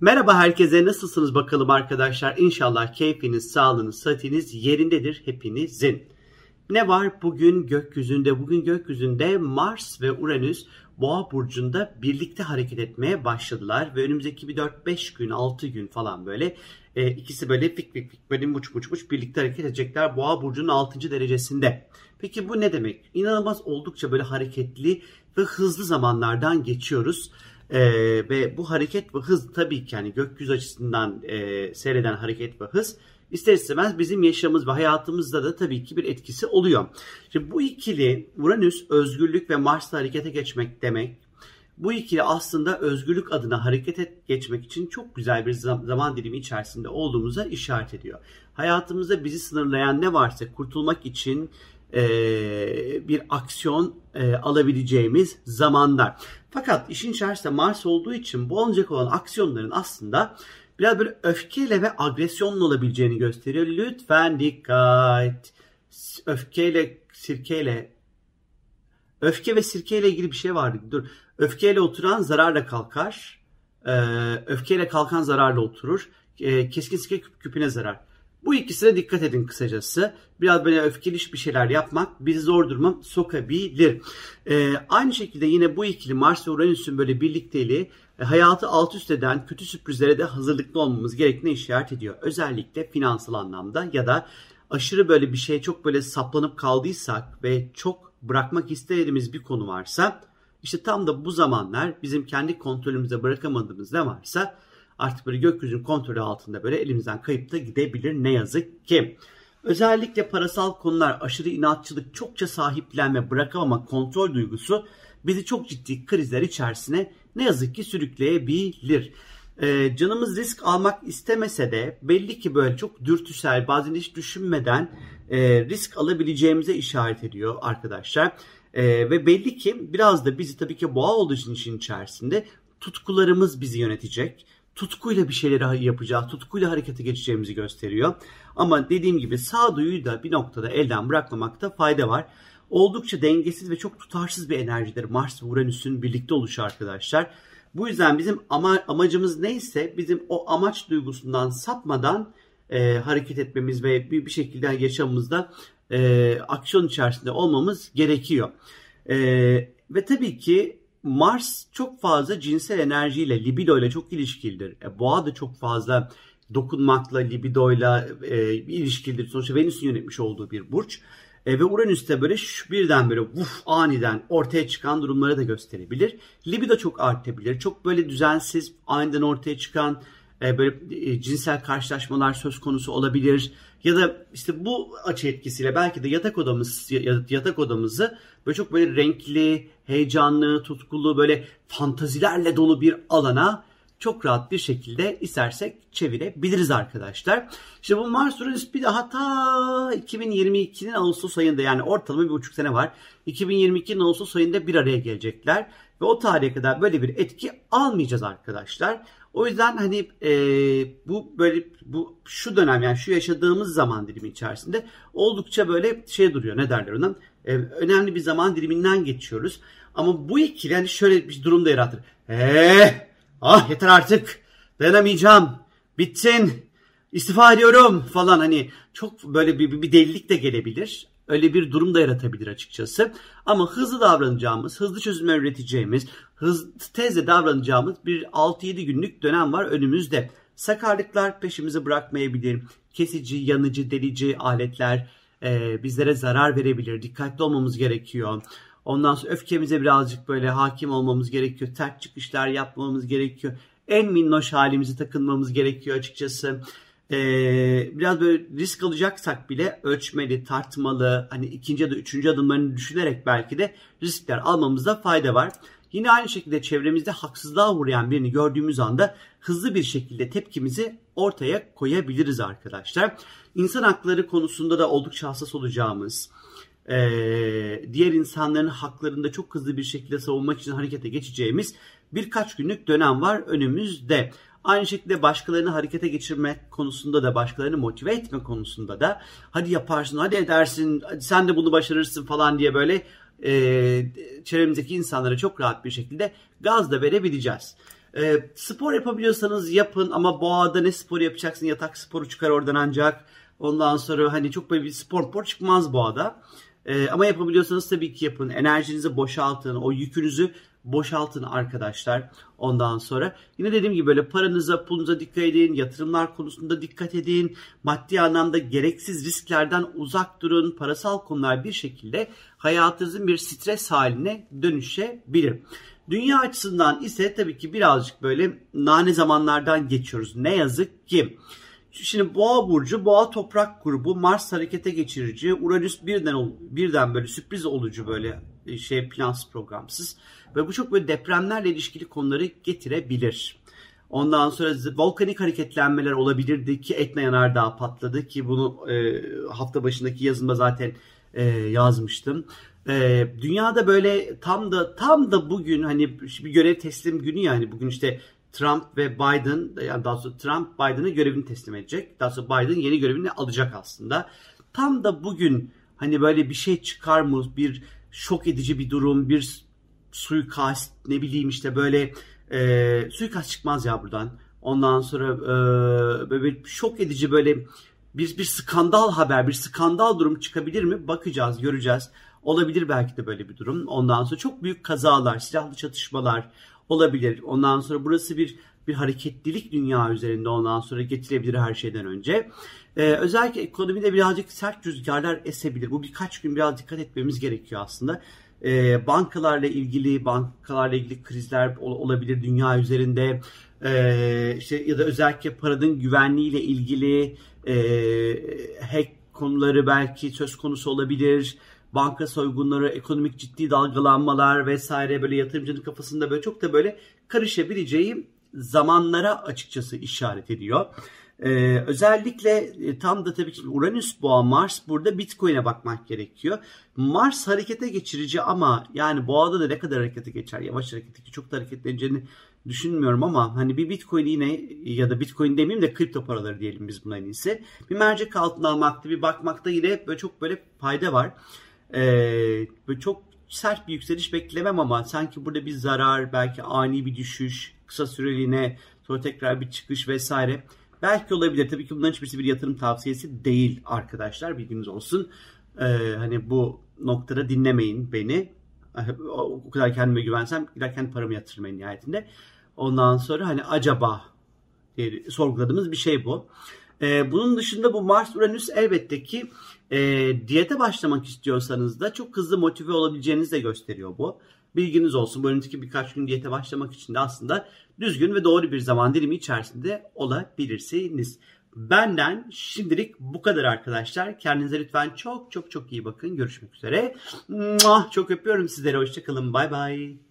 Merhaba herkese nasılsınız bakalım arkadaşlar. İnşallah keyfiniz, sağlığınız, sıhhatiniz yerindedir hepinizin. Ne var bugün gökyüzünde? Bugün gökyüzünde Mars ve Uranüs Boğa burcunda birlikte hareket etmeye başladılar ve önümüzdeki bir 4-5 gün, 6 gün falan böyle e, ikisi böyle fik fik fik böyle muç muç muç birlikte hareket edecekler Boğa burcunun 6. derecesinde. Peki bu ne demek? İnanılmaz oldukça böyle hareketli ve hızlı zamanlardan geçiyoruz. Ee, ve bu hareket ve hız tabii ki yani gökyüzü açısından e, seyreden hareket ve hız ister istemez bizim yaşamımız ve hayatımızda da tabii ki bir etkisi oluyor. Şimdi bu ikili Uranüs özgürlük ve Mars'ta harekete geçmek demek. Bu ikili aslında özgürlük adına hareket et, geçmek için çok güzel bir zaman dilimi içerisinde olduğumuza işaret ediyor. Hayatımızda bizi sınırlayan ne varsa kurtulmak için e, bir aksiyon e, alabileceğimiz zamanlar. Fakat işin içerisinde Mars olduğu için bu olacak olan aksiyonların aslında biraz böyle öfkeyle ve agresyonla olabileceğini gösteriyor. Lütfen dikkat. Öfkeyle, sirkeyle öfke ve sirkeyle ilgili bir şey vardı. Dur. Öfkeyle oturan zararla kalkar. Ee, öfkeyle kalkan zararla oturur. Ee, keskin sirke küpüne zarar. Bu ikisine dikkat edin kısacası. Biraz böyle öfkeliş bir şeyler yapmak bizi zor duruma sokabilir. Ee, aynı şekilde yine bu ikili Mars ve Uranüs'ün böyle birlikteliği e, hayatı alt üst eden kötü sürprizlere de hazırlıklı olmamız gerektiğine işaret ediyor. Özellikle finansal anlamda ya da aşırı böyle bir şeye çok böyle saplanıp kaldıysak ve çok bırakmak istediğimiz bir konu varsa işte tam da bu zamanlar bizim kendi kontrolümüze bırakamadığımız ne varsa artık böyle gökyüzünün kontrolü altında böyle elimizden kayıp da gidebilir ne yazık ki. Özellikle parasal konular, aşırı inatçılık, çokça sahiplenme, bırakamama, kontrol duygusu bizi çok ciddi krizler içerisine ne yazık ki sürükleyebilir. Ee, canımız risk almak istemese de belli ki böyle çok dürtüsel bazen hiç düşünmeden e, risk alabileceğimize işaret ediyor arkadaşlar. E, ve belli ki biraz da bizi tabii ki boğa olduğu için işin içerisinde tutkularımız bizi yönetecek tutkuyla bir şeyleri yapacağız, tutkuyla harekete geçeceğimizi gösteriyor. Ama dediğim gibi sağduyuyu da bir noktada elden bırakmamakta fayda var. Oldukça dengesiz ve çok tutarsız bir enerjidir Mars ve Uranüs'ün birlikte oluşu arkadaşlar. Bu yüzden bizim ama, amacımız neyse bizim o amaç duygusundan sapmadan e, hareket etmemiz ve bir, bir şekilde yaşamımızda e, aksiyon içerisinde olmamız gerekiyor. E, ve tabii ki Mars çok fazla cinsel enerjiyle, libido ile çok ilişkilidir. E, Boğa da çok fazla dokunmakla, libidoyla e, ilişkilidir. Sonuçta Venüs'ün yönetmiş olduğu bir burç. E, ve Uranüs de böyle birden böyle uf aniden ortaya çıkan durumları da gösterebilir. Libido çok artabilir. Çok böyle düzensiz, aniden ortaya çıkan böyle e, cinsel karşılaşmalar söz konusu olabilir. Ya da işte bu açı etkisiyle belki de yatak odamız yatak odamızı böyle çok böyle renkli, heyecanlı, tutkulu böyle fantazilerle dolu bir alana çok rahat bir şekilde istersek çevirebiliriz arkadaşlar. İşte bu Mars Uranüs bir daha ta 2022'nin Ağustos ayında yani ortalama bir buçuk sene var. 2022'nin Ağustos ayında bir araya gelecekler. Ve o tarihe kadar böyle bir etki almayacağız arkadaşlar. O yüzden hani e, bu böyle bu şu dönem yani şu yaşadığımız zaman dilimi içerisinde oldukça böyle şey duruyor ne derler ona e, önemli bir zaman diliminden geçiyoruz. Ama bu ikili hani şöyle bir durumda yaratır. Eee ah yeter artık dayanamayacağım bitsin istifa ediyorum falan hani çok böyle bir, bir delilik de gelebilir. Öyle bir durum da yaratabilir açıkçası. Ama hızlı davranacağımız, hızlı çözümler üreteceğimiz, hızlı tezle davranacağımız bir 6-7 günlük dönem var önümüzde. Sakarlıklar peşimizi bırakmayabilir. Kesici, yanıcı, delici aletler e, bizlere zarar verebilir. Dikkatli olmamız gerekiyor. Ondan sonra öfkemize birazcık böyle hakim olmamız gerekiyor. Tert çıkışlar yapmamız gerekiyor. En minnoş halimizi takınmamız gerekiyor açıkçası. Ee, biraz böyle risk alacaksak bile ölçmeli, tartmalı, hani ikinci ya da üçüncü adımlarını düşünerek belki de riskler almamızda fayda var. Yine aynı şekilde çevremizde haksızlığa uğrayan birini gördüğümüz anda hızlı bir şekilde tepkimizi ortaya koyabiliriz arkadaşlar. İnsan hakları konusunda da oldukça hassas olacağımız, diğer insanların haklarında çok hızlı bir şekilde savunmak için harekete geçeceğimiz birkaç günlük dönem var önümüzde. Aynı şekilde başkalarını harekete geçirmek konusunda da başkalarını motive etme konusunda da hadi yaparsın hadi edersin hadi sen de bunu başarırsın falan diye böyle e, çevremizdeki insanlara çok rahat bir şekilde gaz da verebileceğiz. E, spor yapabiliyorsanız yapın ama boğada ne spor yapacaksın? Yatak sporu çıkar oradan ancak. Ondan sonra hani çok böyle bir spor spor çıkmaz boğada. E, ama yapabiliyorsanız tabii ki yapın. Enerjinizi boşaltın. O yükünüzü boşaltın arkadaşlar. Ondan sonra yine dediğim gibi böyle paranıza, pulunuza dikkat edin. Yatırımlar konusunda dikkat edin. Maddi anlamda gereksiz risklerden uzak durun. Parasal konular bir şekilde hayatınızın bir stres haline dönüşebilir. Dünya açısından ise tabii ki birazcık böyle nane zamanlardan geçiyoruz. Ne yazık ki. Şimdi Boğa burcu, Boğa toprak grubu, Mars harekete geçirici, Uranüs birden birden böyle sürpriz olucu böyle e, şey plansız programsız ve bu çok böyle depremlerle ilişkili konuları getirebilir. Ondan sonra volkanik hareketlenmeler olabilirdi ki Etna Yanardağ patladı ki bunu e, hafta başındaki yazımda zaten e, yazmıştım. E, dünyada böyle tam da tam da bugün hani bir görev teslim günü yani bugün işte Trump ve Biden yani daha sonra Trump Biden'a görevini teslim edecek. Daha sonra Biden yeni görevini alacak aslında. Tam da bugün hani böyle bir şey çıkar mı? Bir şok edici bir durum, bir suikast ne bileyim işte böyle e, suikast çıkmaz ya buradan. Ondan sonra e, böyle şok edici böyle bir bir skandal haber, bir skandal durum çıkabilir mi? Bakacağız, göreceğiz. Olabilir belki de böyle bir durum. Ondan sonra çok büyük kazalar, silahlı çatışmalar olabilir. Ondan sonra burası bir bir hareketlilik dünya üzerinde ondan sonra getirebilir her şeyden önce. Ee, özellikle ekonomide birazcık sert rüzgarlar esebilir. Bu birkaç gün biraz dikkat etmemiz gerekiyor aslında. Ee, bankalarla ilgili bankalarla ilgili krizler olabilir dünya üzerinde. Ee, işte ya da özellikle paranın güvenliğiyle ilgili e, hack konuları belki söz konusu olabilir banka soygunları, ekonomik ciddi dalgalanmalar vesaire böyle yatırımcının kafasında böyle çok da böyle karışabileceği zamanlara açıkçası işaret ediyor. Ee, özellikle e, tam da tabii ki Uranüs boğa Mars burada Bitcoin'e bakmak gerekiyor. Mars harekete geçirici ama yani boğada da ne kadar harekete geçer yavaş harekete ki çok da hareketleneceğini düşünmüyorum ama hani bir Bitcoin yine ya da Bitcoin demeyeyim de kripto paraları diyelim biz buna en iyisi. Bir mercek altına almakta bir bakmakta yine böyle çok böyle fayda var. Ee, çok sert bir yükseliş beklemem ama sanki burada bir zarar, belki ani bir düşüş, kısa süreliğine sonra tekrar bir çıkış vesaire. Belki olabilir. Tabii ki bunların hiçbirisi bir yatırım tavsiyesi değil arkadaşlar. Bilginiz olsun. Ee, hani bu noktada dinlemeyin beni. O kadar kendime güvensem giderken paramı yatırmayın nihayetinde. Ondan sonra hani acaba diye sorguladığımız bir şey bu. Ee, bunun dışında bu Mars Uranüs elbette ki e, diyete başlamak istiyorsanız da çok hızlı motive olabileceğinizi de gösteriyor bu. Bilginiz olsun. Bu önümüzdeki birkaç gün diyete başlamak için de aslında düzgün ve doğru bir zaman dilimi içerisinde olabilirsiniz. Benden şimdilik bu kadar arkadaşlar. Kendinize lütfen çok çok çok iyi bakın. Görüşmek üzere. Çok öpüyorum sizlere. Hoşçakalın. Bay bay.